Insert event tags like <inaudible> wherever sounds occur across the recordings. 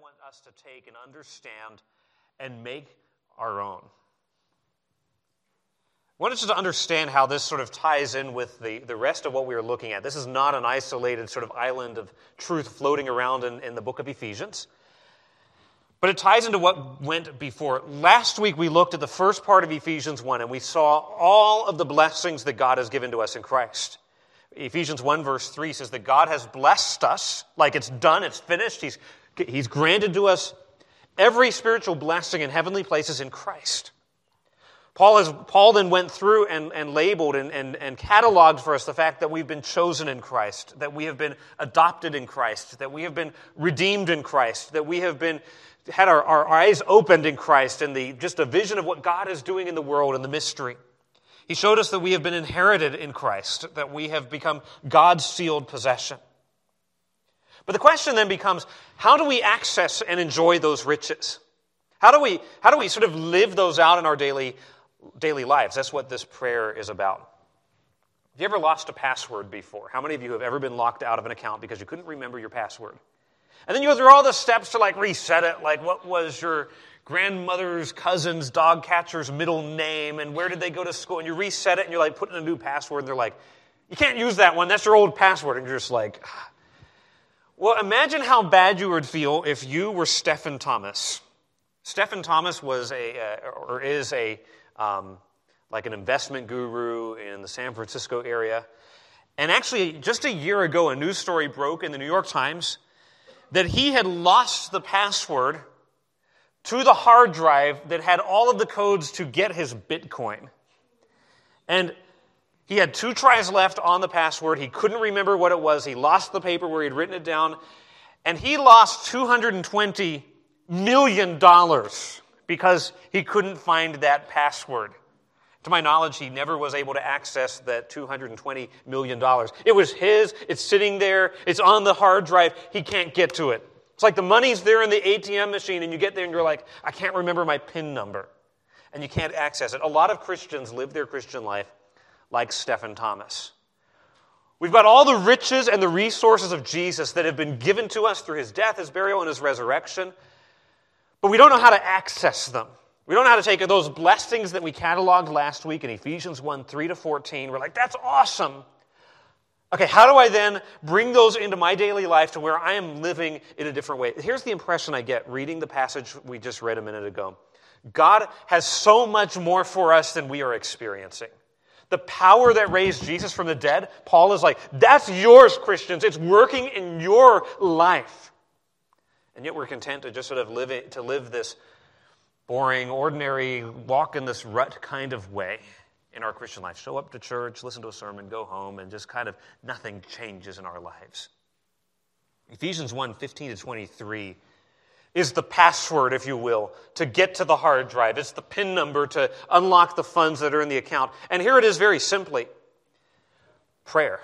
want us to take and understand and make our own. I want us to understand how this sort of ties in with the, the rest of what we are looking at. This is not an isolated sort of island of truth floating around in, in the book of Ephesians, but it ties into what went before. Last week we looked at the first part of Ephesians 1 and we saw all of the blessings that God has given to us in Christ. Ephesians 1, verse 3 says that God has blessed us, like it's done, it's finished. He's, he's granted to us every spiritual blessing in heavenly places in Christ. Paul, has, Paul then went through and, and labeled and, and, and cataloged for us the fact that we've been chosen in Christ, that we have been adopted in Christ, that we have been redeemed in Christ, that we have been had our, our eyes opened in Christ and the just a vision of what God is doing in the world and the mystery. He showed us that we have been inherited in Christ, that we have become God's sealed possession. But the question then becomes how do we access and enjoy those riches? How do we, how do we sort of live those out in our daily, daily lives? That's what this prayer is about. Have you ever lost a password before? How many of you have ever been locked out of an account because you couldn't remember your password? And then you go through all the steps to like reset it, like what was your grandmother's cousin's dog catcher's middle name and where did they go to school? And you reset it and you're like putting in a new password and they're like, you can't use that one. That's your old password. And you're just like, ah. Well, imagine how bad you would feel if you were Stephen Thomas. Stephen Thomas was a, uh, or is a, um, like an investment guru in the San Francisco area. And actually, just a year ago, a news story broke in the New York Times that he had lost the password to the hard drive that had all of the codes to get his Bitcoin. And he had two tries left on the password. He couldn't remember what it was. He lost the paper where he'd written it down. And he lost $220 million because he couldn't find that password. To my knowledge, he never was able to access that $220 million. It was his, it's sitting there, it's on the hard drive, he can't get to it. It's like the money's there in the ATM machine, and you get there and you're like, I can't remember my PIN number. And you can't access it. A lot of Christians live their Christian life like Stephen Thomas. We've got all the riches and the resources of Jesus that have been given to us through his death, his burial, and his resurrection, but we don't know how to access them. We don't know how to take those blessings that we cataloged last week in Ephesians 1 3 to 14. We're like, that's awesome. Okay, how do I then bring those into my daily life to where I am living in a different way? Here's the impression I get reading the passage we just read a minute ago God has so much more for us than we are experiencing. The power that raised Jesus from the dead, Paul is like, that's yours, Christians. It's working in your life. And yet we're content to just sort of live, it, to live this boring, ordinary, walk in this rut kind of way in our Christian life. Show up to church, listen to a sermon, go home, and just kind of nothing changes in our lives. Ephesians 1 15 to 23 is the password, if you will, to get to the hard drive. It's the PIN number to unlock the funds that are in the account. And here it is very simply prayer.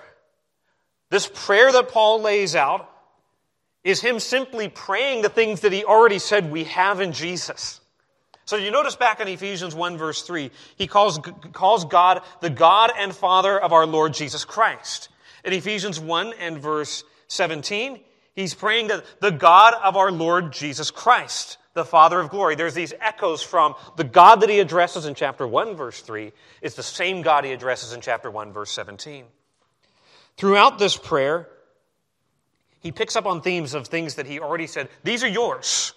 This prayer that Paul lays out is him simply praying the things that he already said we have in Jesus. So you notice back in Ephesians 1 verse 3, he calls, calls God the God and Father of our Lord Jesus Christ. In Ephesians 1 and verse 17, he's praying that the God of our Lord Jesus Christ, the Father of glory. There's these echoes from the God that he addresses in chapter 1 verse 3 is the same God he addresses in chapter 1 verse 17. Throughout this prayer, he picks up on themes of things that he already said, these are yours.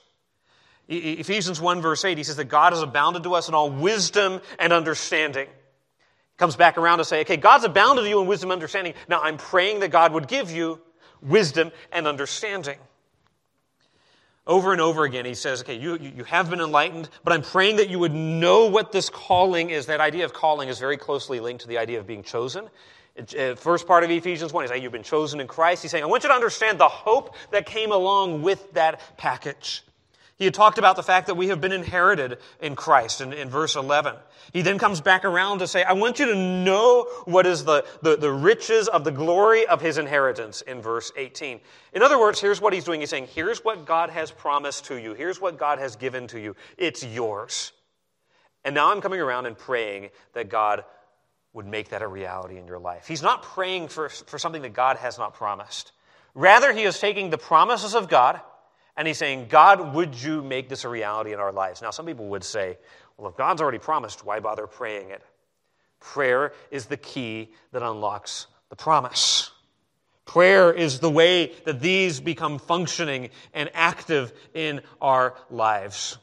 Ephesians 1, verse 8, he says that God has abounded to us in all wisdom and understanding. Comes back around to say, okay, God's abounded to you in wisdom and understanding. Now I'm praying that God would give you wisdom and understanding. Over and over again, he says, okay, you, you have been enlightened, but I'm praying that you would know what this calling is. That idea of calling is very closely linked to the idea of being chosen. Uh, first part of Ephesians 1, he's saying, You've been chosen in Christ. He's saying, I want you to understand the hope that came along with that package. He had talked about the fact that we have been inherited in Christ in, in verse 11. He then comes back around to say, I want you to know what is the, the, the riches of the glory of his inheritance in verse 18. In other words, here's what he's doing. He's saying, Here's what God has promised to you. Here's what God has given to you. It's yours. And now I'm coming around and praying that God would make that a reality in your life. He's not praying for, for something that God has not promised. Rather, he is taking the promises of God And he's saying, God, would you make this a reality in our lives? Now, some people would say, well, if God's already promised, why bother praying it? Prayer is the key that unlocks the promise. Prayer is the way that these become functioning and active in our lives.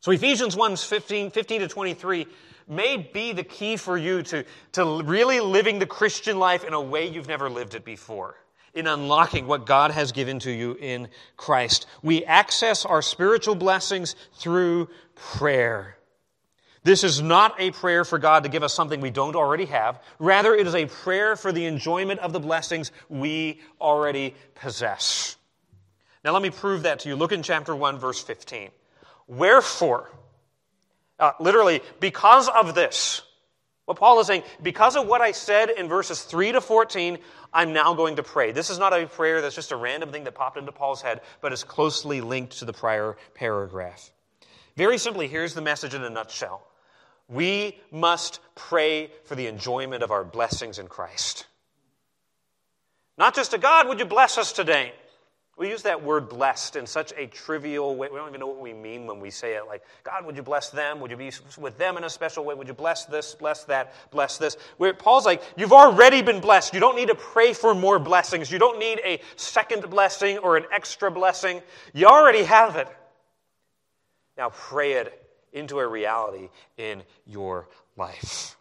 So, Ephesians 1 15, 15 to 23 may be the key for you to, to really living the Christian life in a way you've never lived it before in unlocking what God has given to you in Christ. We access our spiritual blessings through prayer. This is not a prayer for God to give us something we don't already have. Rather, it is a prayer for the enjoyment of the blessings we already possess. Now, let me prove that to you. Look in chapter 1, verse 15. Wherefore, uh, literally, because of this, what Paul is saying, because of what I said in verses 3 to 14, I'm now going to pray. This is not a prayer that's just a random thing that popped into Paul's head, but is closely linked to the prior paragraph. Very simply, here's the message in a nutshell we must pray for the enjoyment of our blessings in Christ. Not just to God, would you bless us today? We use that word blessed in such a trivial way. We don't even know what we mean when we say it. Like, God, would you bless them? Would you be with them in a special way? Would you bless this, bless that, bless this? Where Paul's like, you've already been blessed. You don't need to pray for more blessings. You don't need a second blessing or an extra blessing. You already have it. Now pray it into a reality in your life.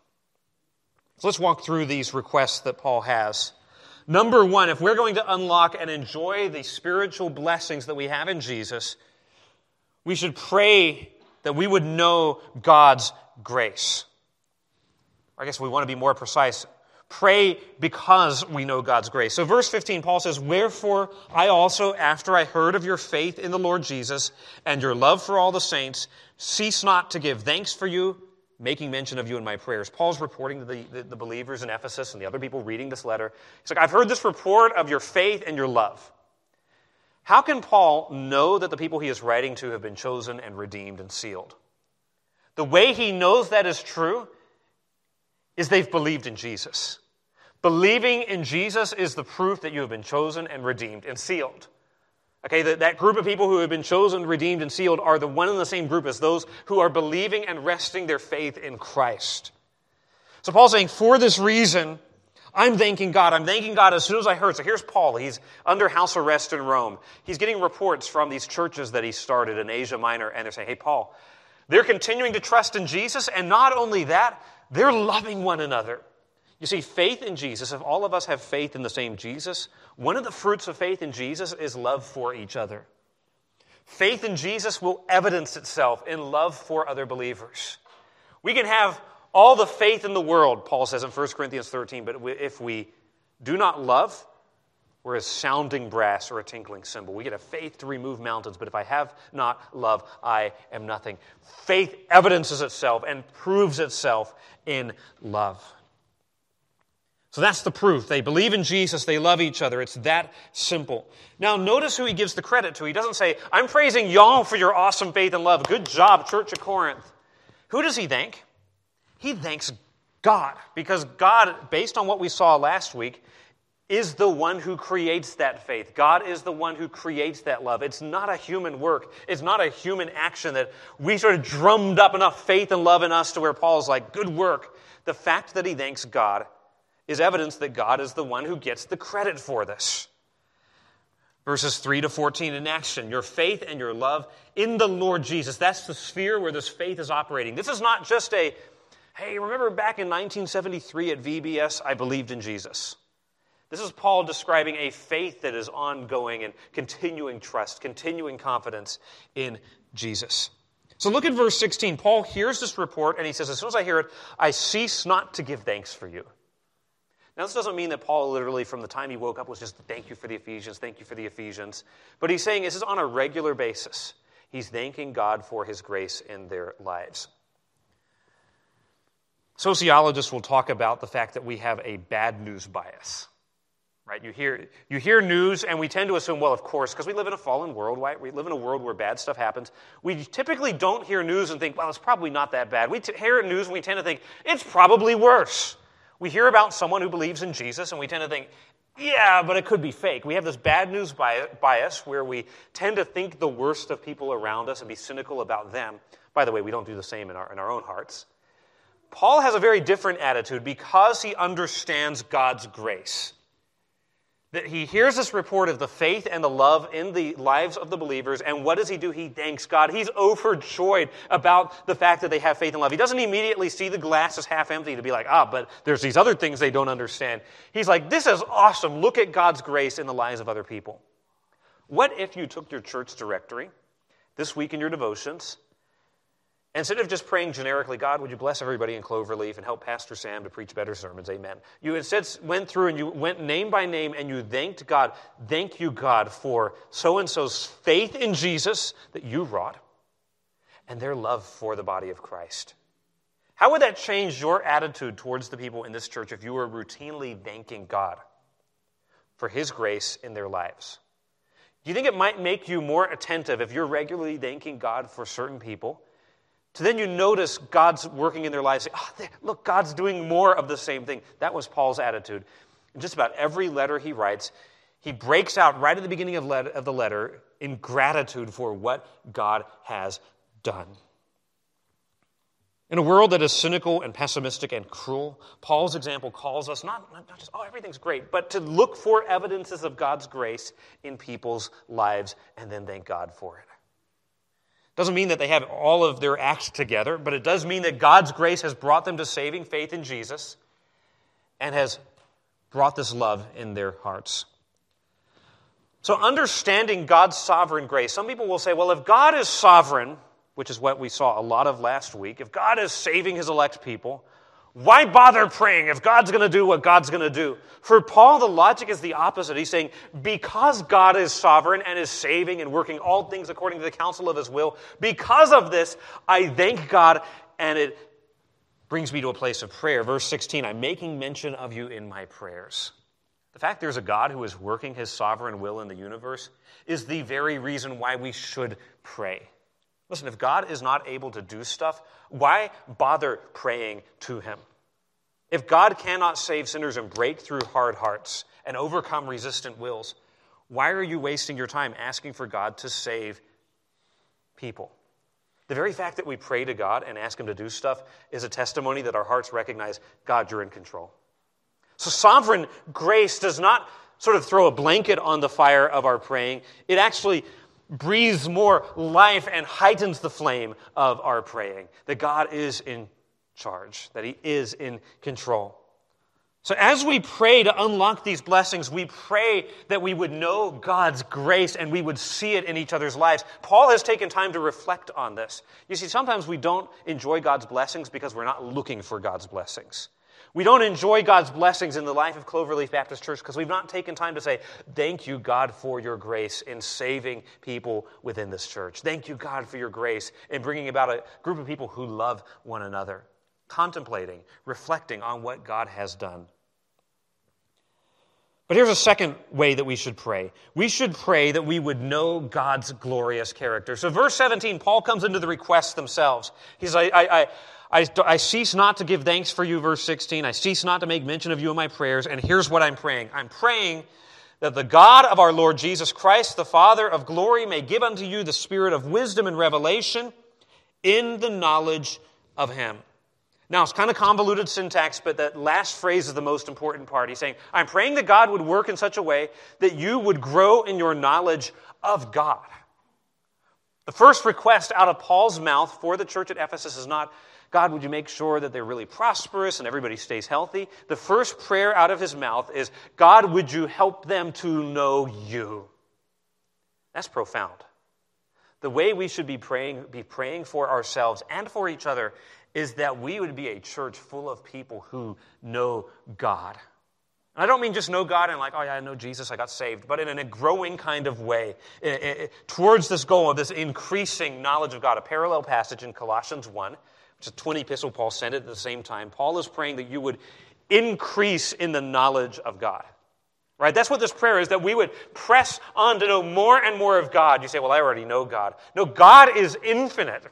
So let's walk through these requests that Paul has. Number one, if we're going to unlock and enjoy the spiritual blessings that we have in Jesus, we should pray that we would know God's grace. I guess we want to be more precise. Pray because we know God's grace. So, verse 15, Paul says, Wherefore I also, after I heard of your faith in the Lord Jesus and your love for all the saints, cease not to give thanks for you making mention of you in my prayers. Paul's reporting to the, the, the, believers in Ephesus and the other people reading this letter. He's like, I've heard this report of your faith and your love. How can Paul know that the people he is writing to have been chosen and redeemed and sealed? The way he knows that is true is they've believed in Jesus. Believing in Jesus is the proof that you have been chosen and redeemed and sealed. Okay, that, that group of people who have been chosen, redeemed, and sealed are the one and the same group as those who are believing and resting their faith in Christ. So Paul's saying, for this reason, I'm thanking God. I'm thanking God as soon as I heard. So here's Paul. He's under house arrest in Rome. He's getting reports from these churches that he started in Asia Minor, and they're saying, hey, Paul, they're continuing to trust in Jesus, and not only that, they're loving one another. You see, faith in Jesus, if all of us have faith in the same Jesus, one of the fruits of faith in Jesus is love for each other. Faith in Jesus will evidence itself in love for other believers. We can have all the faith in the world, Paul says in 1 Corinthians 13, but if we do not love, we're a sounding brass or a tinkling cymbal. We get a faith to remove mountains, but if I have not love, I am nothing. Faith evidences itself and proves itself in love. So that's the proof. They believe in Jesus, they love each other. It's that simple. Now, notice who he gives the credit to. He doesn't say, I'm praising y'all for your awesome faith and love. Good job, Church of Corinth. Who does he thank? He thanks God, because God, based on what we saw last week, is the one who creates that faith. God is the one who creates that love. It's not a human work. It's not a human action that we sort of drummed up enough faith and love in us to where Paul's like, good work. The fact that he thanks God is evidence that God is the one who gets the credit for this. Verses 3 to 14 in action. Your faith and your love in the Lord Jesus. That's the sphere where this faith is operating. This is not just a, hey, remember back in 1973 at VBS, I believed in Jesus. This is Paul describing a faith that is ongoing and continuing trust, continuing confidence in Jesus. So look at verse 16. Paul hears this report and he says, As soon as I hear it, I cease not to give thanks for you. Now, this doesn't mean that Paul literally, from the time he woke up, was just thank you for the Ephesians, thank you for the Ephesians. But he's saying this is on a regular basis. He's thanking God for his grace in their lives. Sociologists will talk about the fact that we have a bad news bias. Right? You hear, you hear news, and we tend to assume, well, of course, because we live in a fallen world, right? We live in a world where bad stuff happens. We typically don't hear news and think, well, it's probably not that bad. We t- hear news and we tend to think, it's probably worse. We hear about someone who believes in Jesus, and we tend to think, Yeah, but it could be fake. We have this bad news bias where we tend to think the worst of people around us and be cynical about them. By the way, we don't do the same in our, in our own hearts. Paul has a very different attitude because he understands God's grace that he hears this report of the faith and the love in the lives of the believers, and what does he do? He thanks God. He's overjoyed about the fact that they have faith and love. He doesn't immediately see the glass as half empty to be like, ah, but there's these other things they don't understand. He's like, this is awesome. Look at God's grace in the lives of other people. What if you took your church directory this week in your devotions Instead of just praying generically, God, would you bless everybody in Cloverleaf and help Pastor Sam to preach better sermons? Amen. You instead went through and you went name by name and you thanked God. Thank you, God, for so and so's faith in Jesus that you wrought and their love for the body of Christ. How would that change your attitude towards the people in this church if you were routinely thanking God for His grace in their lives? Do you think it might make you more attentive if you're regularly thanking God for certain people? So then you notice God's working in their lives. Oh, look, God's doing more of the same thing. That was Paul's attitude. In just about every letter he writes, he breaks out right at the beginning of, of the letter in gratitude for what God has done. In a world that is cynical and pessimistic and cruel, Paul's example calls us not, not just, oh, everything's great, but to look for evidences of God's grace in people's lives and then thank God for it. Doesn't mean that they have all of their acts together, but it does mean that God's grace has brought them to saving faith in Jesus and has brought this love in their hearts. So, understanding God's sovereign grace, some people will say, well, if God is sovereign, which is what we saw a lot of last week, if God is saving his elect people, why bother praying if God's going to do what God's going to do? For Paul, the logic is the opposite. He's saying, because God is sovereign and is saving and working all things according to the counsel of his will, because of this, I thank God and it brings me to a place of prayer. Verse 16, I'm making mention of you in my prayers. The fact there's a God who is working his sovereign will in the universe is the very reason why we should pray. Listen, if God is not able to do stuff, why bother praying to Him? If God cannot save sinners and break through hard hearts and overcome resistant wills, why are you wasting your time asking for God to save people? The very fact that we pray to God and ask Him to do stuff is a testimony that our hearts recognize God, you're in control. So, sovereign grace does not sort of throw a blanket on the fire of our praying, it actually breathes more life and heightens the flame of our praying. That God is in charge, that He is in control. So, as we pray to unlock these blessings, we pray that we would know God's grace and we would see it in each other's lives. Paul has taken time to reflect on this. You see, sometimes we don't enjoy God's blessings because we're not looking for God's blessings. We don't enjoy God's blessings in the life of Cloverleaf Baptist Church because we've not taken time to say, Thank you, God, for your grace in saving people within this church. Thank you, God, for your grace in bringing about a group of people who love one another, contemplating, reflecting on what God has done. But here's a second way that we should pray. We should pray that we would know God's glorious character. So, verse 17, Paul comes into the requests themselves. He says, I, I, I I, cease not to give thanks for you, verse 16. I cease not to make mention of you in my prayers. And here's what I'm praying I'm praying that the God of our Lord Jesus Christ, the Father of glory, may give unto you the spirit of wisdom and revelation in the knowledge of Him. Now, it's kind of convoluted syntax, but that last phrase is the most important part. He's saying, I'm praying that God would work in such a way that you would grow in your knowledge of God. The first request out of Paul's mouth for the church at Ephesus is not, God, would you make sure that they're really prosperous and everybody stays healthy? The first prayer out of his mouth is, God, would you help them to know you? That's profound. The way we should be praying, be praying for ourselves and for each other is that we would be a church full of people who know God. And I don't mean just know God and like, oh yeah, I know Jesus, I got saved, but in a growing kind of way eh, eh, eh, towards this goal of this increasing knowledge of God. A parallel passage in Colossians 1 it's a twin epistle Paul sent it at the same time. Paul is praying that you would increase in the knowledge of God. Right? That's what this prayer is, that we would press on to know more and more of God. You say, well, I already know God. No, God is infinite.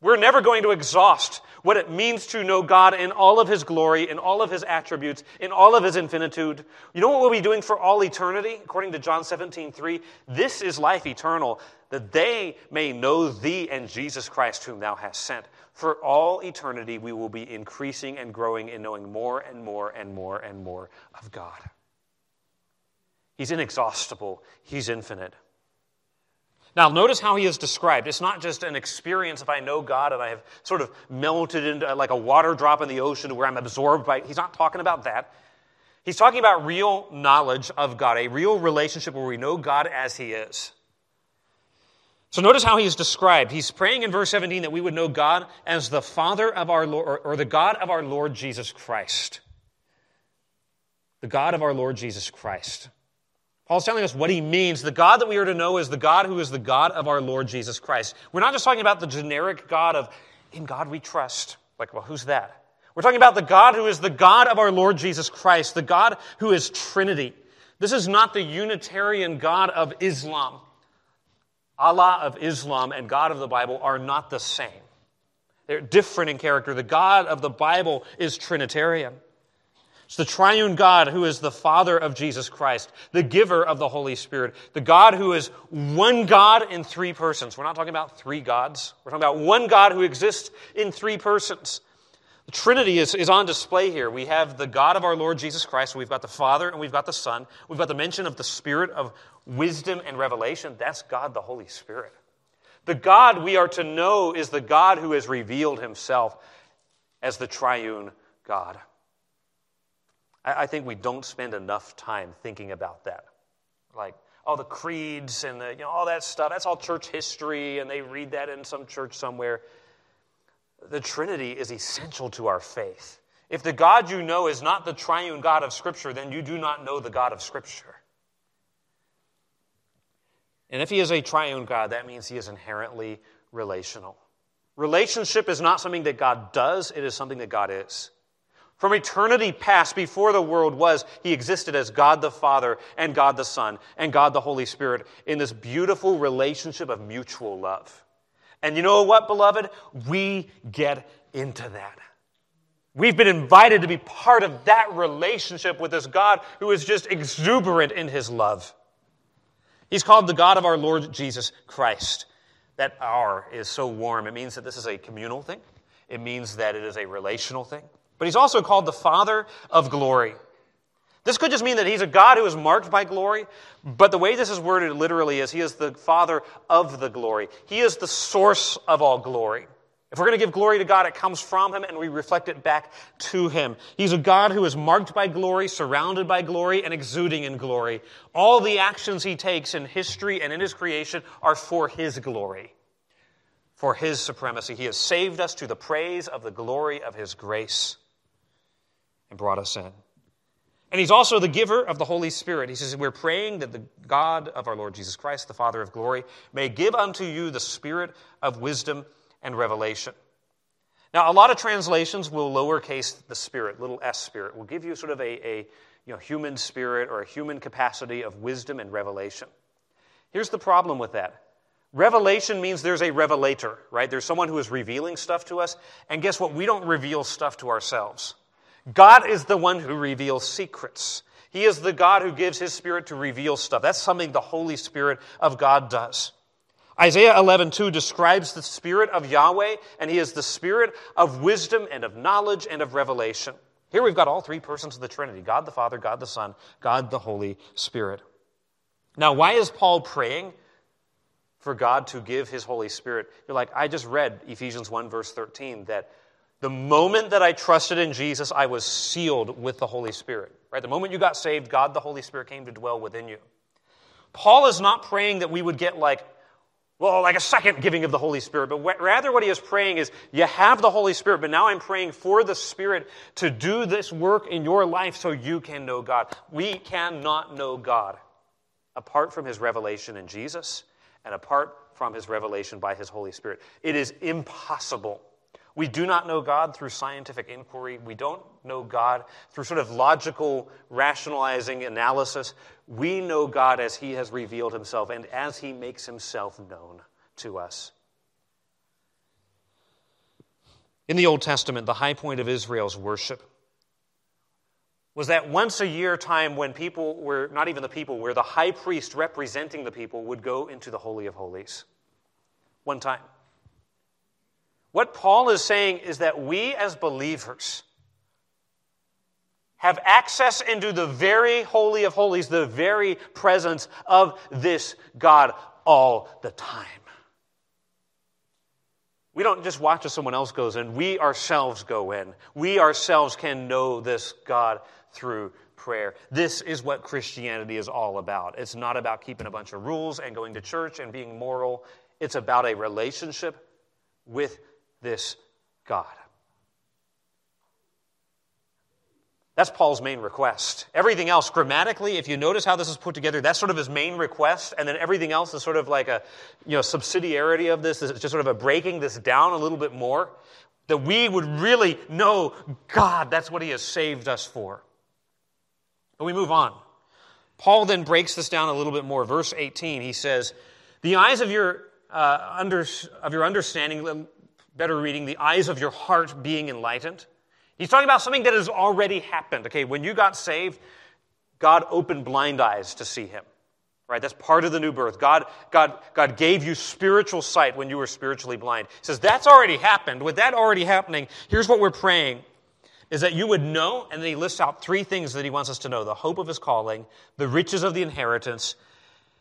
We're never going to exhaust what it means to know God in all of His glory, in all of His attributes, in all of His infinitude. You know what we'll be doing for all eternity? According to John 17, 3, this is life eternal, that they may know Thee and Jesus Christ, whom Thou hast sent. For all eternity, we will be increasing and growing in knowing more and more and more and more of God. He's inexhaustible, He's infinite. Now, notice how he is described. It's not just an experience if I know God and I have sort of melted into uh, like a water drop in the ocean where I'm absorbed by. He's not talking about that. He's talking about real knowledge of God, a real relationship where we know God as he is. So notice how he is described. He's praying in verse 17 that we would know God as the Father of our Lord, or the God of our Lord Jesus Christ. The God of our Lord Jesus Christ. Paul's telling us what he means. The God that we are to know is the God who is the God of our Lord Jesus Christ. We're not just talking about the generic God of, in God we trust. Like, well, who's that? We're talking about the God who is the God of our Lord Jesus Christ, the God who is Trinity. This is not the Unitarian God of Islam. Allah of Islam and God of the Bible are not the same. They're different in character. The God of the Bible is Trinitarian. It's the triune God who is the Father of Jesus Christ, the giver of the Holy Spirit, the God who is one God in three persons. We're not talking about three gods. We're talking about one God who exists in three persons. The Trinity is, is on display here. We have the God of our Lord Jesus Christ. We've got the Father and we've got the Son. We've got the mention of the Spirit of wisdom and revelation. That's God the Holy Spirit. The God we are to know is the God who has revealed himself as the triune God. I, I think we don't spend enough time thinking about that. Like, all the creeds and the, you know, all that stuff, that's all church history, and they read that in some church somewhere. The Trinity is essential to our faith. If the God you know is not the triune God of Scripture, then you do not know the God of Scripture. And if he is a triune God, that means he is inherently relational. Relationship is not something that God does, it is something that God is. From eternity past, before the world was, he existed as God the Father and God the Son and God the Holy Spirit in this beautiful relationship of mutual love. And you know what, beloved? We get into that. We've been invited to be part of that relationship with this God who is just exuberant in his love. He's called the God of our Lord Jesus Christ. That our is so warm. It means that this is a communal thing, it means that it is a relational thing. But he's also called the Father of glory. This could just mean that he's a God who is marked by glory, but the way this is worded literally is he is the Father of the glory. He is the source of all glory. If we're going to give glory to God, it comes from Him and we reflect it back to Him. He's a God who is marked by glory, surrounded by glory, and exuding in glory. All the actions He takes in history and in His creation are for His glory for his supremacy. He has saved us to the praise of the glory of his grace and brought us in. And he's also the giver of the Holy Spirit. He says, We're praying that the God of our Lord Jesus Christ, the Father of glory, may give unto you the spirit of wisdom and revelation. Now, a lot of translations will lowercase the spirit, little s spirit, will give you sort of a, a you know, human spirit or a human capacity of wisdom and revelation. Here's the problem with that Revelation means there's a revelator, right? There's someone who is revealing stuff to us. And guess what? We don't reveal stuff to ourselves. God is the one who reveals secrets. He is the God who gives his spirit to reveal stuff. That's something the Holy Spirit of God does. Isaiah 11:2 describes the spirit of Yahweh and he is the spirit of wisdom and of knowledge and of revelation. Here we've got all three persons of the Trinity, God the Father, God the Son, God the Holy Spirit. Now, why is Paul praying for God to give his Holy Spirit. You're like, I just read Ephesians 1, verse 13, that the moment that I trusted in Jesus, I was sealed with the Holy Spirit. Right? The moment you got saved, God the Holy Spirit came to dwell within you. Paul is not praying that we would get like, well, like a second giving of the Holy Spirit, but rather what he is praying is, you have the Holy Spirit, but now I'm praying for the Spirit to do this work in your life so you can know God. We cannot know God apart from his revelation in Jesus and apart from his revelation by his Holy Spirit. It is impossible. We do not know God through scientific inquiry. We don't know God through sort of logical, rationalizing analysis. We know God as he has revealed himself and as he makes himself known to us. In the Old Testament, the high point of Israel's worship was that once a year time when people were, not even the people, where the high priest representing the people would go into the Holy of Holies. One time. What Paul is saying is that we as believers have access into the very Holy of Holies, the very presence of this God all the time. We don't just watch as someone else goes in, we ourselves go in. We ourselves can know this God through prayer. This is what Christianity is all about. It's not about keeping a bunch of rules and going to church and being moral, it's about a relationship with this God. That's Paul's main request. Everything else, grammatically, if you notice how this is put together, that's sort of his main request, and then everything else is sort of like a you know, subsidiarity of this. It's just sort of a breaking this down a little bit more. That we would really know God, that's what he has saved us for. But we move on. Paul then breaks this down a little bit more. Verse 18, he says, The eyes of your, uh, under, of your understanding, better reading, the eyes of your heart being enlightened. He's talking about something that has already happened. Okay, when you got saved, God opened blind eyes to see him. Right? That's part of the new birth. God, God, God gave you spiritual sight when you were spiritually blind. He says, that's already happened. With that already happening, here's what we're praying is that you would know, and then he lists out three things that he wants us to know the hope of his calling, the riches of the inheritance,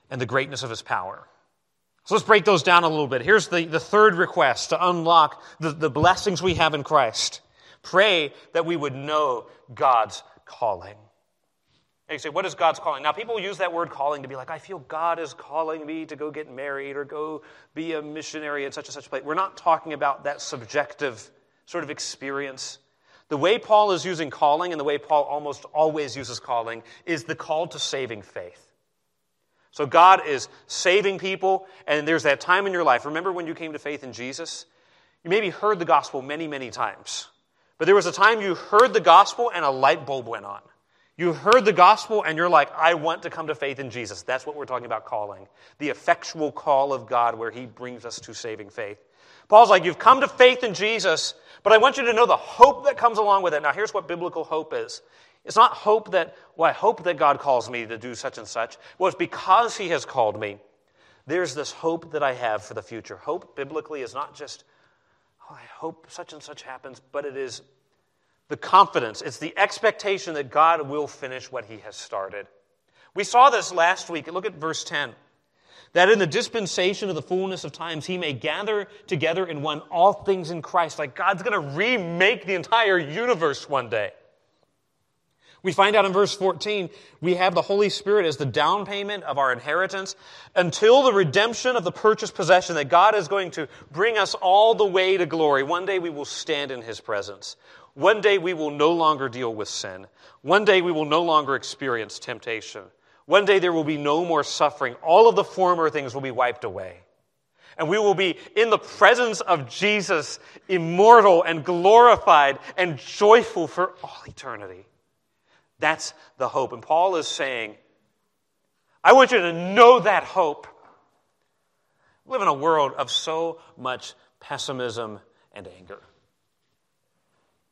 and the greatness of his power. So let's break those down a little bit. Here's the, the third request to unlock the, the blessings we have in Christ. Pray that we would know God's calling. And you say, what is God's calling? Now, people use that word calling to be like, I feel God is calling me to go get married or go be a missionary in such and such a place. We're not talking about that subjective sort of experience. The way Paul is using calling and the way Paul almost always uses calling is the call to saving faith. So God is saving people, and there's that time in your life. Remember when you came to faith in Jesus? You maybe heard the gospel many, many times. But there was a time you heard the gospel and a light bulb went on. You heard the gospel and you're like, I want to come to faith in Jesus. That's what we're talking about calling. The effectual call of God where he brings us to saving faith. Paul's like, You've come to faith in Jesus, but I want you to know the hope that comes along with it. Now, here's what biblical hope is it's not hope that, well, I hope that God calls me to do such and such. Well, it's because he has called me. There's this hope that I have for the future. Hope biblically is not just oh, I hope such and such happens, but it is the confidence, it's the expectation that God will finish what he has started. We saw this last week. Look at verse 10. That in the dispensation of the fullness of times, he may gather together in one all things in Christ. Like God's going to remake the entire universe one day. We find out in verse 14, we have the Holy Spirit as the down payment of our inheritance until the redemption of the purchased possession that God is going to bring us all the way to glory. One day we will stand in His presence. One day we will no longer deal with sin. One day we will no longer experience temptation. One day there will be no more suffering. All of the former things will be wiped away. And we will be in the presence of Jesus, immortal and glorified and joyful for all eternity. That's the hope. And Paul is saying, I want you to know that hope. We live in a world of so much pessimism and anger.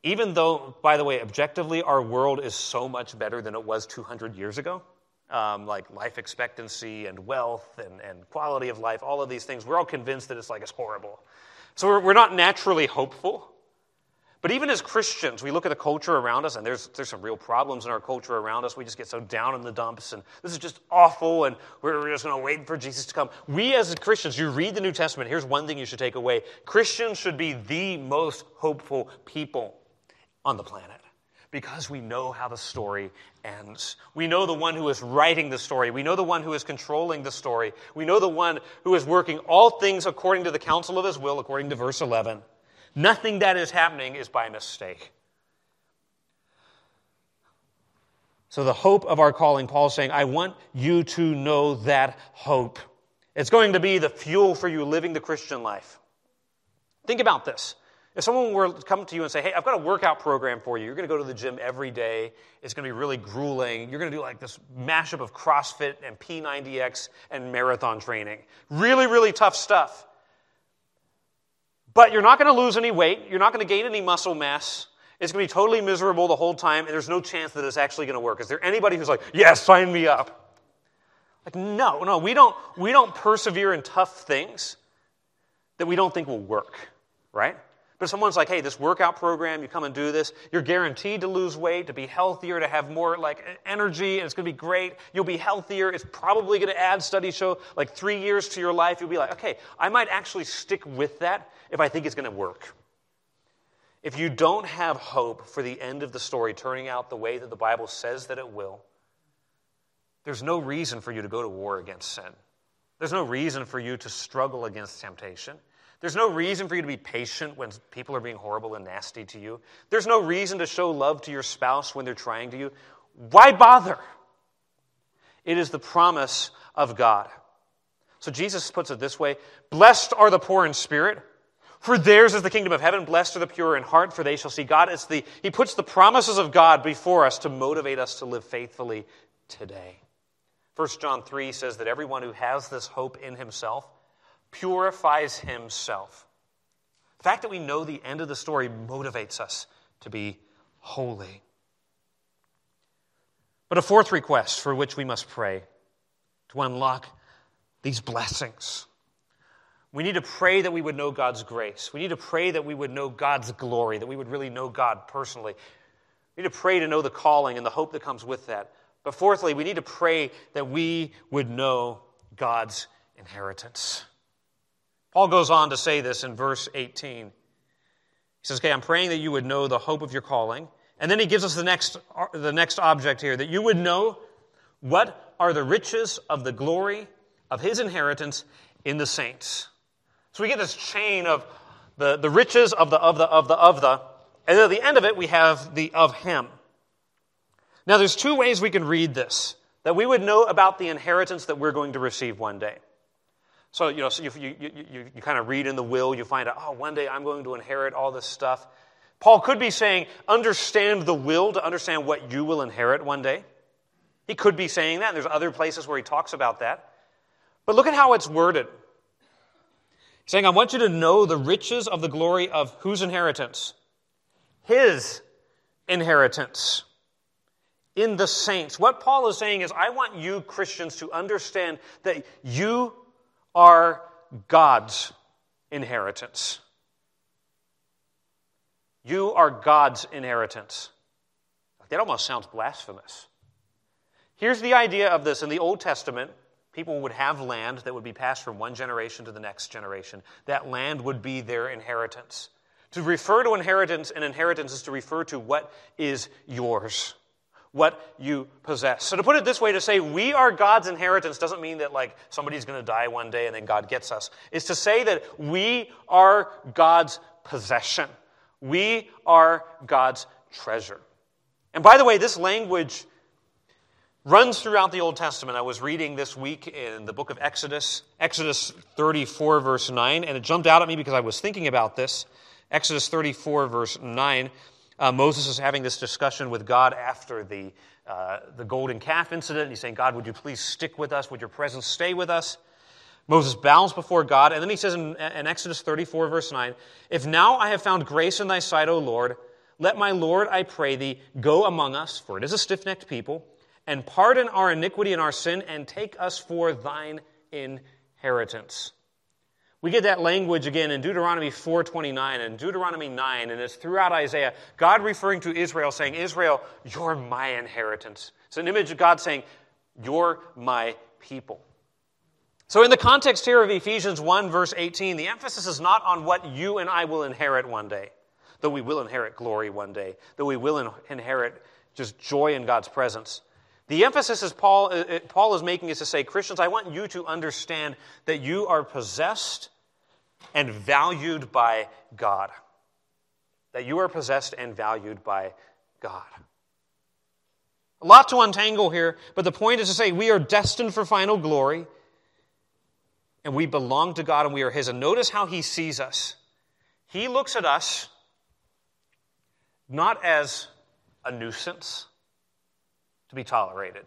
Even though, by the way, objectively, our world is so much better than it was 200 years ago, um, like life expectancy and wealth and, and quality of life, all of these things, we're all convinced that it's like it's horrible. So we're, we're not naturally hopeful. But even as Christians, we look at the culture around us, and there's, there's some real problems in our culture around us. We just get so down in the dumps, and this is just awful, and we're just going to wait for Jesus to come. We as Christians, you read the New Testament, here's one thing you should take away Christians should be the most hopeful people on the planet because we know how the story ends. We know the one who is writing the story. We know the one who is controlling the story. We know the one who is working all things according to the counsel of his will, according to verse 11. Nothing that is happening is by mistake. So, the hope of our calling, Paul's saying, I want you to know that hope. It's going to be the fuel for you living the Christian life. Think about this. If someone were to come to you and say, Hey, I've got a workout program for you, you're going to go to the gym every day, it's going to be really grueling. You're going to do like this mashup of CrossFit and P90X and marathon training. Really, really tough stuff. But you're not going to lose any weight. You're not going to gain any muscle mass. It's going to be totally miserable the whole time, and there's no chance that it's actually going to work. Is there anybody who's like, yes, sign me up? Like, no, no, we don't, we don't persevere in tough things that we don't think will work, right? But someone's like, hey, this workout program, you come and do this, you're guaranteed to lose weight, to be healthier, to have more like energy, and it's going to be great. You'll be healthier. It's probably going to add, studies show, like three years to your life. You'll be like, okay, I might actually stick with that if I think it's going to work. If you don't have hope for the end of the story turning out the way that the Bible says that it will, there's no reason for you to go to war against sin. There's no reason for you to struggle against temptation. There's no reason for you to be patient when people are being horrible and nasty to you. There's no reason to show love to your spouse when they're trying to you. Why bother? It is the promise of God. So Jesus puts it this way Blessed are the poor in spirit, for theirs is the kingdom of heaven. Blessed are the pure in heart, for they shall see God. It's the, he puts the promises of God before us to motivate us to live faithfully today. 1 John 3 says that everyone who has this hope in himself purifies himself. The fact that we know the end of the story motivates us to be holy. But a fourth request for which we must pray to unlock these blessings. We need to pray that we would know God's grace. We need to pray that we would know God's glory, that we would really know God personally. We need to pray to know the calling and the hope that comes with that. But fourthly, we need to pray that we would know God's inheritance. Paul goes on to say this in verse 18. He says, Okay, I'm praying that you would know the hope of your calling. And then he gives us the next, the next object here that you would know what are the riches of the glory of his inheritance in the saints. So we get this chain of the, the riches of the, of the, of the, of the, and at the end of it, we have the of him. Now, there's two ways we can read this that we would know about the inheritance that we're going to receive one day. So, you know, so you, you, you, you kind of read in the will, you find out, oh, one day I'm going to inherit all this stuff. Paul could be saying, understand the will to understand what you will inherit one day. He could be saying that, and there's other places where he talks about that. But look at how it's worded. He's saying, I want you to know the riches of the glory of whose inheritance? His inheritance in the saints. What Paul is saying is, I want you Christians to understand that you are God's inheritance. You are God's inheritance. That almost sounds blasphemous. Here's the idea of this in the Old Testament. People would have land that would be passed from one generation to the next generation. That land would be their inheritance. To refer to inheritance, and inheritance is to refer to what is yours what you possess. So to put it this way, to say we are God's inheritance doesn't mean that like somebody's going to die one day and then God gets us. It's to say that we are God's possession. We are God's treasure. And by the way, this language runs throughout the Old Testament. I was reading this week in the book of Exodus, Exodus 34, verse 9, and it jumped out at me because I was thinking about this. Exodus 34, verse 9. Uh, Moses is having this discussion with God after the, uh, the golden calf incident. He's saying, God, would you please stick with us? Would your presence stay with us? Moses bows before God, and then he says in, in Exodus 34, verse 9, If now I have found grace in thy sight, O Lord, let my Lord, I pray thee, go among us, for it is a stiff necked people, and pardon our iniquity and our sin, and take us for thine inheritance. We get that language again in Deuteronomy 4:29 and Deuteronomy 9 and it's throughout Isaiah. God referring to Israel saying, "Israel, you're my inheritance." It's an image of God saying, "You're my people." So in the context here of Ephesians 1 verse 18, the emphasis is not on what you and I will inherit one day, though we will inherit glory one day, though we will inherit just joy in God's presence. The emphasis is Paul, uh, uh, Paul is making is to say, Christians, I want you to understand that you are possessed and valued by God. That you are possessed and valued by God. A lot to untangle here, but the point is to say we are destined for final glory and we belong to God and we are His. And notice how He sees us. He looks at us not as a nuisance to be tolerated,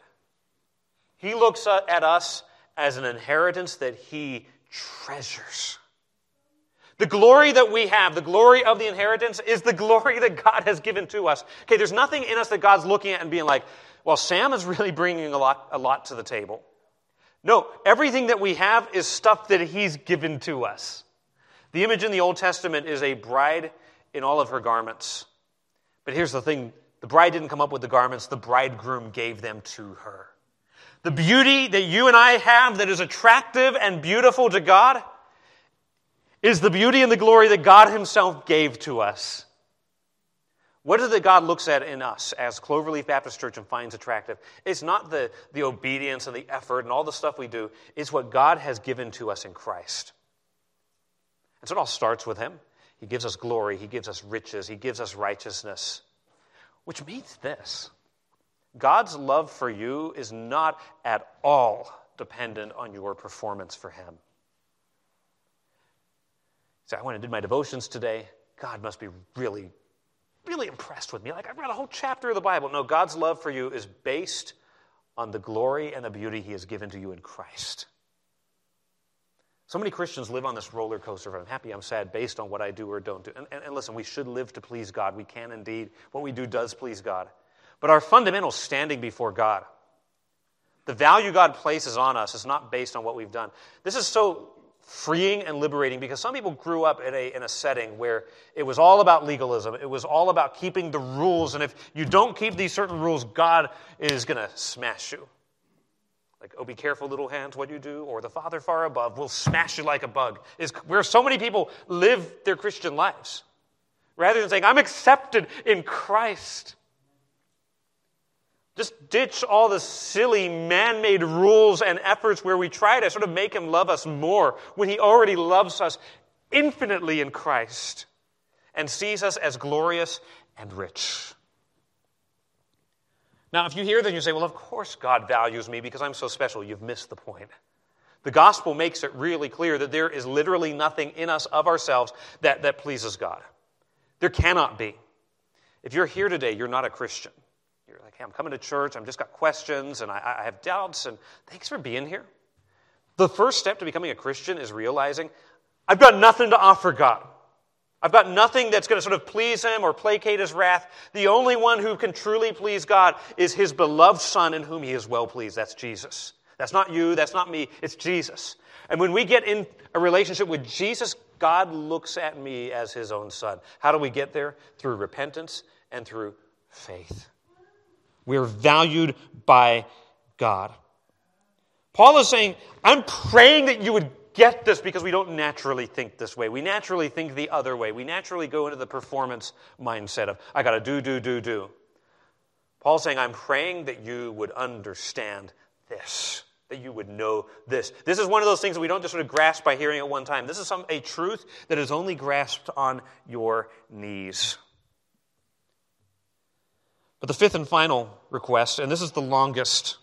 He looks at us as an inheritance that He treasures. The glory that we have, the glory of the inheritance, is the <laughs> glory that God has given to us. Okay, there's nothing in us that God's looking at and being like, well, Sam is really bringing a lot, a lot to the table. No, everything that we have is stuff that He's given to us. The image in the Old Testament is a bride in all of her garments. But here's the thing the bride didn't come up with the garments, the bridegroom gave them to her. The beauty that you and I have that is attractive and beautiful to God is the beauty and the glory that God Himself gave to us. What is it that God looks at in us as Cloverleaf Baptist Church and finds attractive? It's not the, the obedience and the effort and all the stuff we do, it's what God has given to us in Christ. And so it all starts with Him. He gives us glory, He gives us riches, He gives us righteousness, which means this God's love for you is not at all dependent on your performance for Him. So I went and did my devotions today. God must be really, really impressed with me. Like, I've read a whole chapter of the Bible. No, God's love for you is based on the glory and the beauty He has given to you in Christ. So many Christians live on this roller coaster of I'm happy, I'm sad, based on what I do or don't do. And, and, and, listen, we should live to please God. We can indeed. What we do does please God. But our fundamental standing before God, the value God places on us, is not based on what we've done. This is so freeing and liberating because some people grew up in a, in a setting where it was all about legalism. It was all about keeping the rules. And if you don't keep these certain rules, God is going to smash you. Like, oh, be careful, little hands, what you do, or the Father far above will smash you like a bug, is where so many people live their Christian lives. Rather than saying, I'm accepted in Christ. Just ditch all the silly man made rules and efforts where we try to sort of make him love us more when he already loves us infinitely in Christ and sees us as glorious and rich. Now, if you hear that, you say, well, of course God values me because I'm so special. You've missed the point. The gospel makes it really clear that there is literally nothing in us of ourselves that, that pleases God. There cannot be. If you're here today, you're not a Christian. You're like, hey, I'm coming to church, I've just got questions, and I, I have doubts, and thanks for being here. The first step to becoming a Christian is realizing I've got nothing to offer God. I've got nothing that's going to sort of please him or placate his wrath. The only one who can truly please God is his beloved Son in whom he is well pleased. That's Jesus. That's not you, that's not me, it's Jesus. And when we get in a relationship with Jesus, God looks at me as his own son. How do we get there? Through repentance and through faith. We are valued by God. Paul is saying, I'm praying that you would get this because we don't naturally think this way. We naturally think the other way. We naturally go into the performance mindset of, I got to do, do, do, do. Paul's saying, I'm praying that you would understand this, that you would know this. This is one of those things that we don't just sort of grasp by hearing it one time. This is some, a truth that is only grasped on your knees. But the fifth and final request, and this is the longest,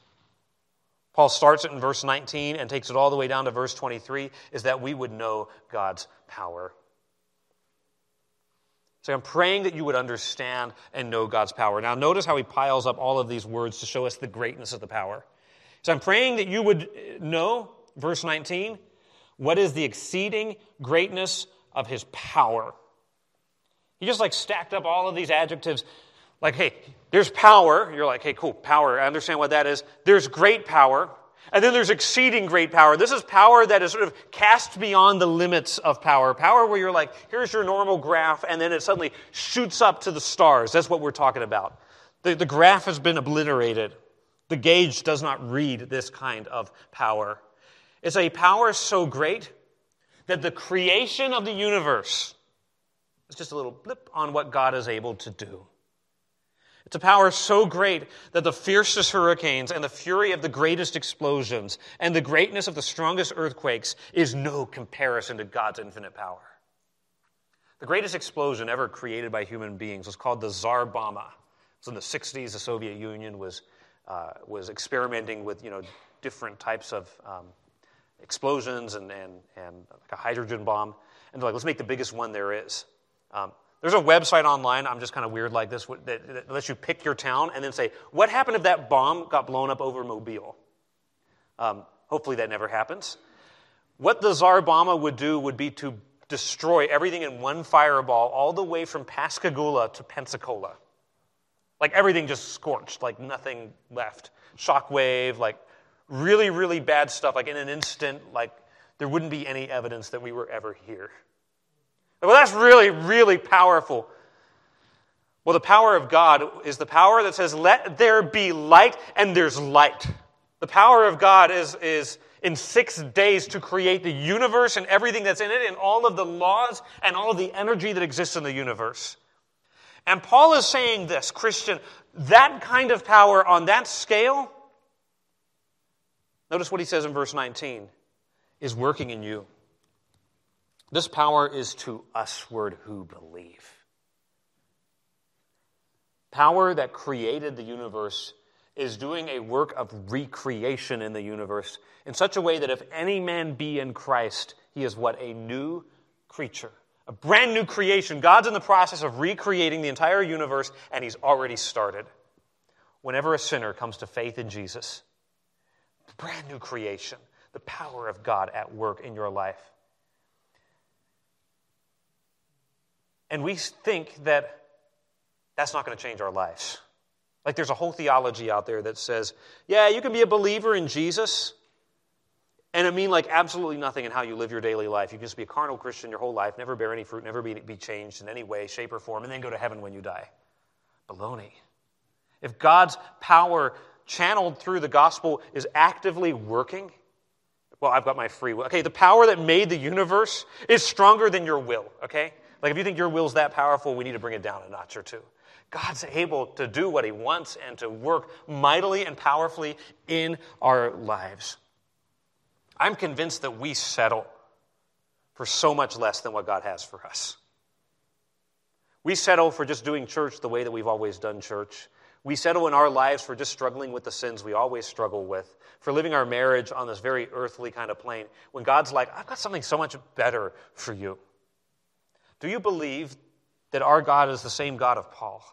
Paul starts it in verse 19 and takes it all the way down to verse 23, is that we would know God's power. So I'm praying that you would understand and know God's power. Now, notice how he piles up all of these words to show us the greatness of the power. So I'm praying that you would uh, know, verse 19, what is the exceeding greatness of his power. He just like stacked up all of these adjectives like, hey, there's power. You're like, hey, cool, power. I understand what that is. There's great power. And then there's exceeding great power. This is power that is sort of cast beyond the limits of power. Power where you're like, here's your normal graph, and then it suddenly shoots up to the stars. That's what we're talking about. The, the graph has been obliterated. The gauge does not read this kind of power. It's a power so great that the creation of the universe is just a little blip on what God is able to do. It's a power so great that the fiercest hurricanes and the fury of the greatest explosions and the greatness of the strongest earthquakes is no comparison to God's infinite power. The greatest explosion ever created by human beings was called the Tsar Bomba. It was in the 60s. The Soviet Union was, uh, was experimenting with you know, different types of um, explosions and, and, and like a hydrogen bomb. And they're like, let's make the biggest one there is. Um, there's a website online, I'm just kind of weird like this, that, that lets you pick your town and then say, what happened if that bomb got blown up over Mobile? Um, hopefully that never happens. What the Tsar Bomba would do would be to destroy everything in one fireball, all the way from Pascagoula to Pensacola. Like everything just scorched, like nothing left. Shockwave, like really, really bad stuff. Like in an instant, like there wouldn't be any evidence that we were ever here. Well, that's really, really powerful. Well, the power of God is the power that says, let there be light, and there's light. The power of God is, is in six days to create the universe and everything that's in it, and all of the laws and all of the energy that exists in the universe. And Paul is saying this, Christian, that kind of power on that scale, notice what he says in verse 19, is working in you. This power is to usward who believe. Power that created the universe is doing a work of recreation in the universe in such a way that if any man be in Christ, he is what? A new creature. A brand new creation. God's in the process of recreating the entire universe, and he's already started. Whenever a sinner comes to faith in Jesus, brand new creation, the power of God at work in your life. And we think that that's not going to change our lives. Like there's a whole theology out there that says, yeah, you can be a believer in Jesus and it mean like absolutely nothing in how you live your daily life. You can just be a carnal Christian your whole life, never bear any fruit, never be, be changed in any way, shape, or form, and then go to heaven when you die. Baloney. If God's power channeled through the gospel is actively working, well, I've got my free will. Okay, the power that made the universe is stronger than your will, okay? Like if you think your will's that powerful, we need to bring it down a notch or two. God's able to do what He wants and to work mightily and powerfully in our lives. I'm convinced that we settle for so much less than what God has for us. We settle for just doing church the way that we've always done church. We settle in our lives for just struggling with the sins we always struggle with, for living our marriage on this very earthly kind of plane, when God's like, I've got something so much better for you. Do you believe that our God is the same God of Paul?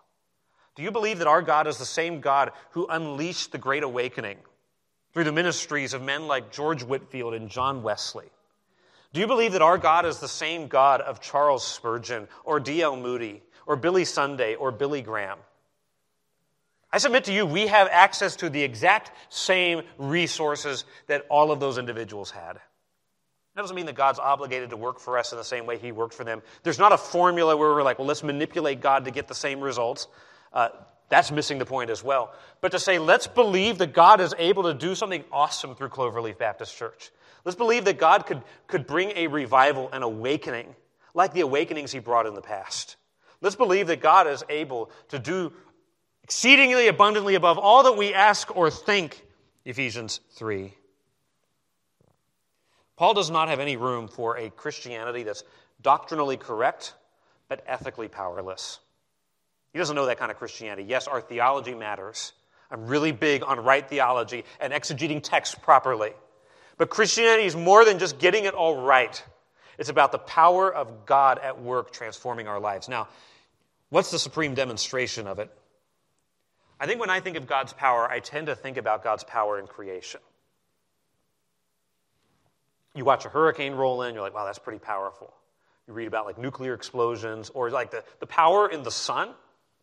Do you believe that our God is the same God who unleashed the Great Awakening through the ministries of men like George Whitefield and John Wesley? Do you believe that our God is the same God of Charles Spurgeon or D.L. Moody or Billy Sunday or Billy Graham? I submit to you, we have access to the exact same resources that all of those individuals had. That doesn't mean that God's obligated to work for us in the same way He worked for them. There's not a formula where we're like, well, let's manipulate God to get the same results. Uh, that's missing the point as well. But to say, let's believe that God is able to do something awesome through Cloverleaf Baptist Church. Let's believe that God could, could bring a revival, an awakening, like the awakenings He brought in the past. Let's believe that God is able to do exceedingly abundantly above all that we ask or think, Ephesians 3. Paul does not have any room for a Christianity that's doctrinally correct, but ethically powerless. He doesn't know that kind of Christianity. Yes, our theology matters. I'm really big on right theology and exegeting text properly. But Christianity is more than just getting it all right. It's about the power of God at work transforming our lives. Now, what's the supreme demonstration of it? I think when I think of God's power, I tend to think about God's power in creation. You watch a hurricane roll in, you're like, wow, that's pretty powerful. You read about like nuclear explosions or like the, the power in the sun.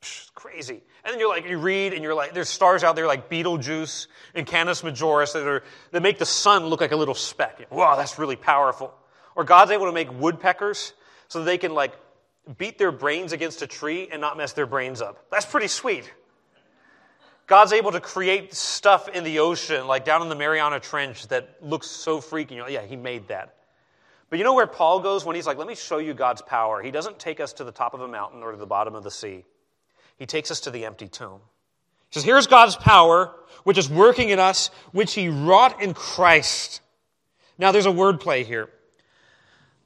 Psh, crazy. And then you're like, you read and you're like, there's stars out there like Betelgeuse and Canis Majoris that, are, that make the sun look like a little speck. Wow, that's really powerful. Or God's able to make woodpeckers so they can like beat their brains against a tree and not mess their brains up. That's pretty sweet. God's able to create stuff in the ocean, like down in the Mariana Trench, that looks so freaky. You're like, yeah, he made that. But you know where Paul goes when he's like, let me show you God's power? He doesn't take us to the top of a mountain or to the bottom of the sea, he takes us to the empty tomb. He says, here's God's power, which is working in us, which he wrought in Christ. Now, there's a word play here.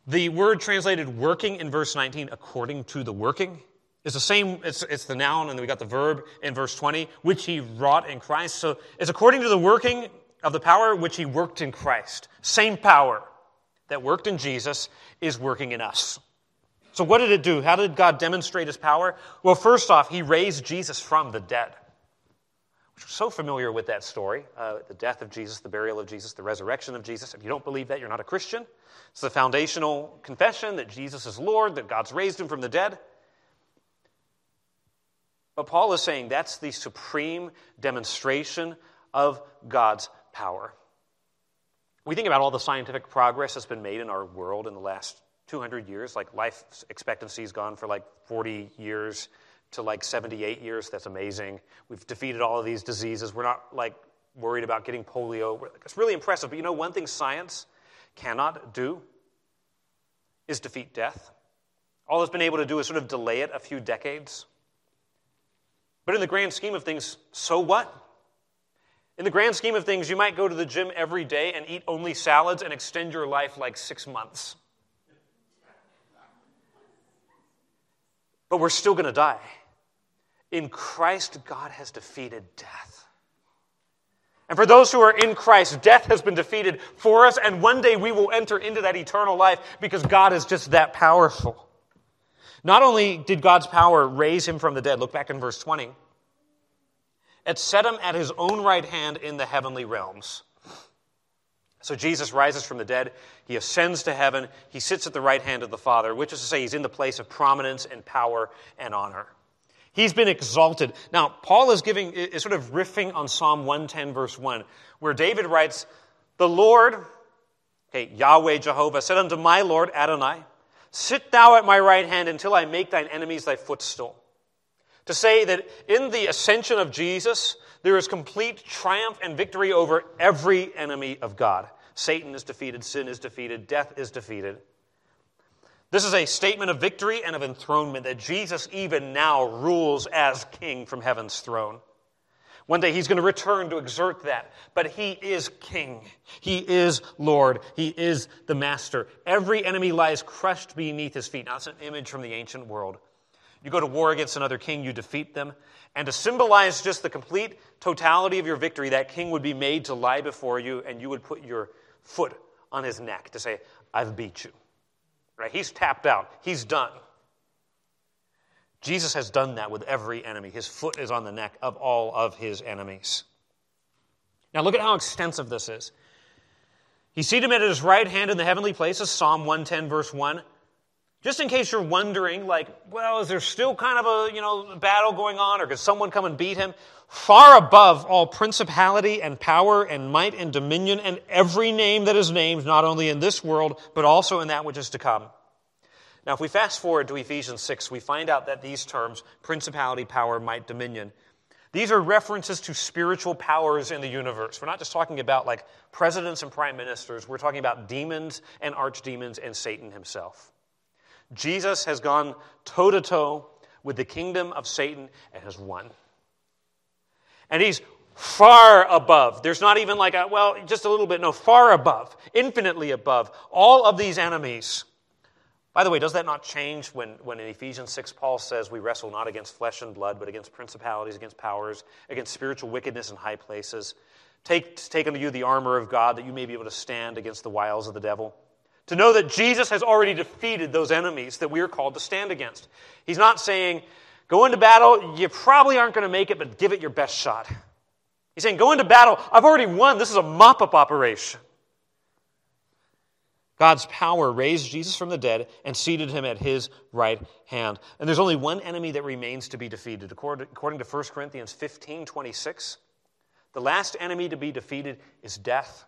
The word translated working in verse 19, according to the working, it's the same, it's, it's the noun, and then we got the verb in verse 20, which he wrought in Christ. So it's according to the working of the power which he worked in Christ. Same power that worked in Jesus is working in us. So what did it do? How did God demonstrate his power? Well, first off, he raised Jesus from the dead. We're so familiar with that story uh, the death of Jesus, the burial of Jesus, the resurrection of Jesus. If you don't believe that, you're not a Christian. It's the foundational confession that Jesus is Lord, that God's raised him from the dead. But Paul is saying that's the supreme demonstration of God's power. We think about all the scientific progress that's been made in our world in the last 200 years, like life expectancy has gone for like 40 years to like 78 years. That's amazing. We've defeated all of these diseases. We're not like worried about getting polio. It's really impressive. But you know, one thing science cannot do is defeat death. All it's been able to do is sort of delay it a few decades. But in the grand scheme of things, so what? In the grand scheme of things, you might go to the gym every day and eat only salads and extend your life like six months. But we're still going to die. In Christ, God has defeated death. And for those who are in Christ, death has been defeated for us, and one day we will enter into that eternal life because God is just that powerful. Not only did God's power raise him from the dead, look back in verse 20, it set him at his own right hand in the heavenly realms. So Jesus rises from the dead, he ascends to heaven, he sits at the right hand of the Father, which is to say, he's in the place of prominence and power and honor. He's been exalted. Now, Paul is giving, is sort of riffing on Psalm 110, verse 1, where David writes, The Lord, okay, Yahweh Jehovah, said unto my Lord Adonai, Sit thou at my right hand until I make thine enemies thy footstool. To say that in the ascension of Jesus, there is complete triumph and victory over every enemy of God. Satan is defeated, sin is defeated, death is defeated. This is a statement of victory and of enthronement that Jesus, even now, rules as king from heaven's throne. One day he's going to return to exert that. But he is king. He is Lord. He is the master. Every enemy lies crushed beneath his feet. Now, that's an image from the ancient world. You go to war against another king, you defeat them. And to symbolize just the complete totality of your victory, that king would be made to lie before you, and you would put your foot on his neck to say, I've beat you. Right? He's tapped out. He's done. Jesus has done that with every enemy. His foot is on the neck of all of his enemies. Now, look at how extensive this is. He seated him at his right hand in the heavenly places, Psalm 110, verse 1. Just in case you're wondering, like, well, is there still kind of a, you know, battle going on, or could someone come and beat him? Far above all principality and power and might and dominion and every name that is named, not only in this world, but also in that which is to come. Now, if we fast forward to Ephesians 6, we find out that these terms, principality, power, might, dominion, these are references to spiritual powers in the universe. We're not just talking about like presidents and prime ministers, we're talking about demons and archdemons and Satan himself. Jesus has gone toe to toe with the kingdom of Satan and has won. And he's far above. There's not even like a, well, just a little bit, no, far above, infinitely above all of these enemies by the way, does that not change when, when in Ephesians 6 Paul says we wrestle not against flesh and blood, but against principalities, against powers, against spiritual wickedness in high places? Take, take unto you the armor of God that you may be able to stand against the wiles of the devil. To know that Jesus has already defeated those enemies that we are called to stand against. He's not saying, go into battle, you probably aren't going to make it, but give it your best shot. He's saying, go into battle, I've already won. This is a mop up operation. God's power raised Jesus from the dead and seated him at his right hand. And there's only one enemy that remains to be defeated. According to 1 Corinthians 15 26, the last enemy to be defeated is death.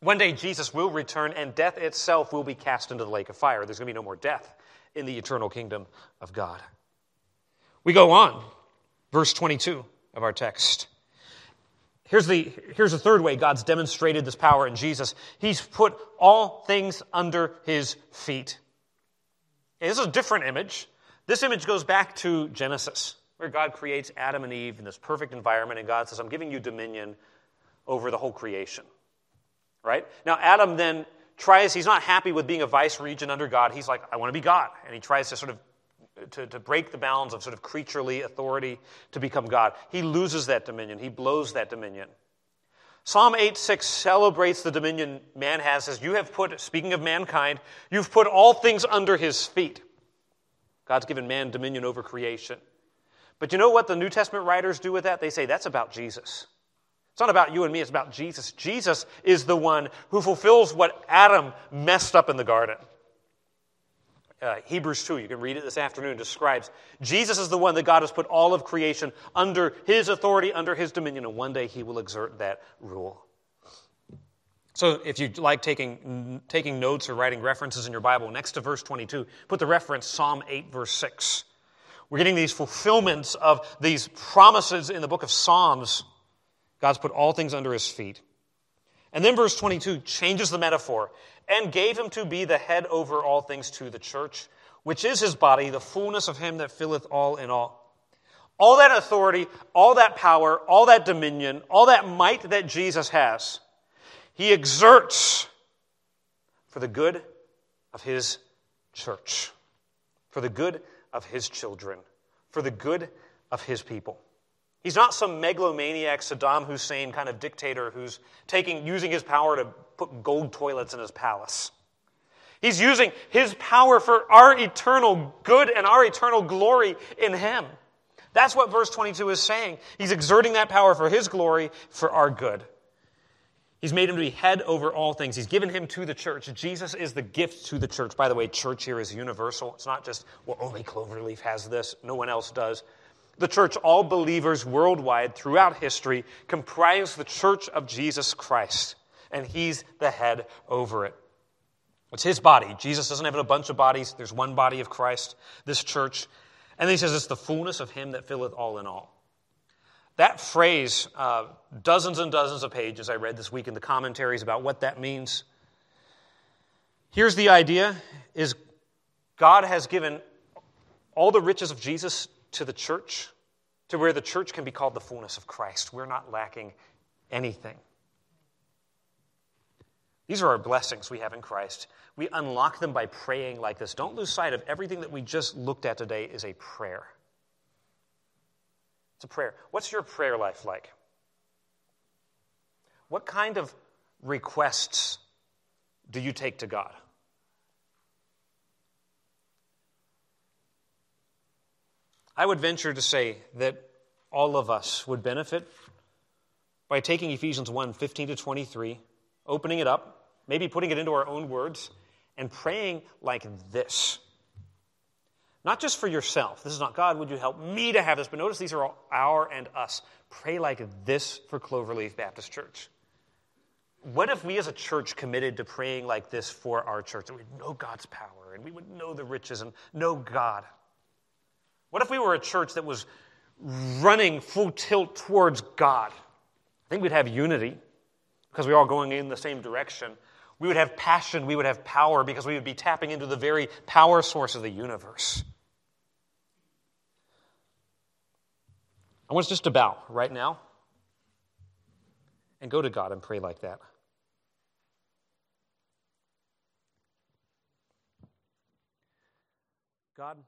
One day Jesus will return, and death itself will be cast into the lake of fire. There's going to be no more death in the eternal kingdom of God. We go on, verse 22 of our text. Here's the, here's the third way God's demonstrated this power in Jesus. He's put all things under his feet. This is a different image. This image goes back to Genesis, where God creates Adam and Eve in this perfect environment, and God says, I'm giving you dominion over the whole creation. Right? Now, Adam then tries, he's not happy with being a vice regent under God. He's like, I want to be God. And he tries to sort of to, to break the bounds of sort of creaturely authority to become God. He loses that dominion, he blows that dominion. Psalm 8 6 celebrates the dominion man has, as you have put, speaking of mankind, you've put all things under his feet. God's given man dominion over creation. But you know what the New Testament writers do with that? They say that's about Jesus. It's not about you and me, it's about Jesus. Jesus is the one who fulfills what Adam messed up in the garden. Uh, Hebrews 2, you can read it this afternoon, describes Jesus is the one that God has put all of creation under his authority, under his dominion, and one day he will exert that rule. So, if you like taking, taking notes or writing references in your Bible, next to verse 22, put the reference Psalm 8, verse 6. We're getting these fulfillments of these promises in the book of Psalms. God's put all things under his feet. And then verse 22 changes the metaphor and gave him to be the head over all things to the church, which is his body, the fullness of him that filleth all in all. All that authority, all that power, all that dominion, all that might that Jesus has he exerts for the good of his church, for the good of his children, for the good of his people. He's not some megalomaniac Saddam Hussein kind of dictator who's taking, using his power to put gold toilets in his palace. He's using his power for our eternal good and our eternal glory in him. That's what verse 22 is saying. He's exerting that power for his glory, for our good. He's made him to be head over all things. He's given him to the church. Jesus is the gift to the church. By the way, church here is universal. It's not just, well, only Cloverleaf has this, no one else does. The church, all believers worldwide throughout history, comprise the church of Jesus Christ, and he's the head over it. It's his body. Jesus doesn't have a bunch of bodies, there's one body of Christ, this church. And then he says it's the fullness of him that filleth all in all. That phrase, uh, dozens and dozens of pages I read this week in the commentaries about what that means. Here's the idea is God has given all the riches of Jesus to the church, to where the church can be called the fullness of Christ. We're not lacking anything. These are our blessings we have in Christ. We unlock them by praying like this. Don't lose sight of everything that we just looked at today is a prayer. It's a prayer. What's your prayer life like? What kind of requests do you take to God? I would venture to say that all of us would benefit by taking Ephesians 1 15 to 23, opening it up, maybe putting it into our own words, and praying like this not just for yourself. This is not, God, would you help me to have this? But notice these are all our and us. Pray like this for Cloverleaf Baptist Church. What if we as a church committed to praying like this for our church? That we'd know God's power and we would know the riches and know God. What if we were a church that was running full tilt towards God? I think we'd have unity because we're all going in the same direction. We would have passion, we would have power because we would be tapping into the very power source of the universe. I want us just to bow right now and go to God and pray like that. God,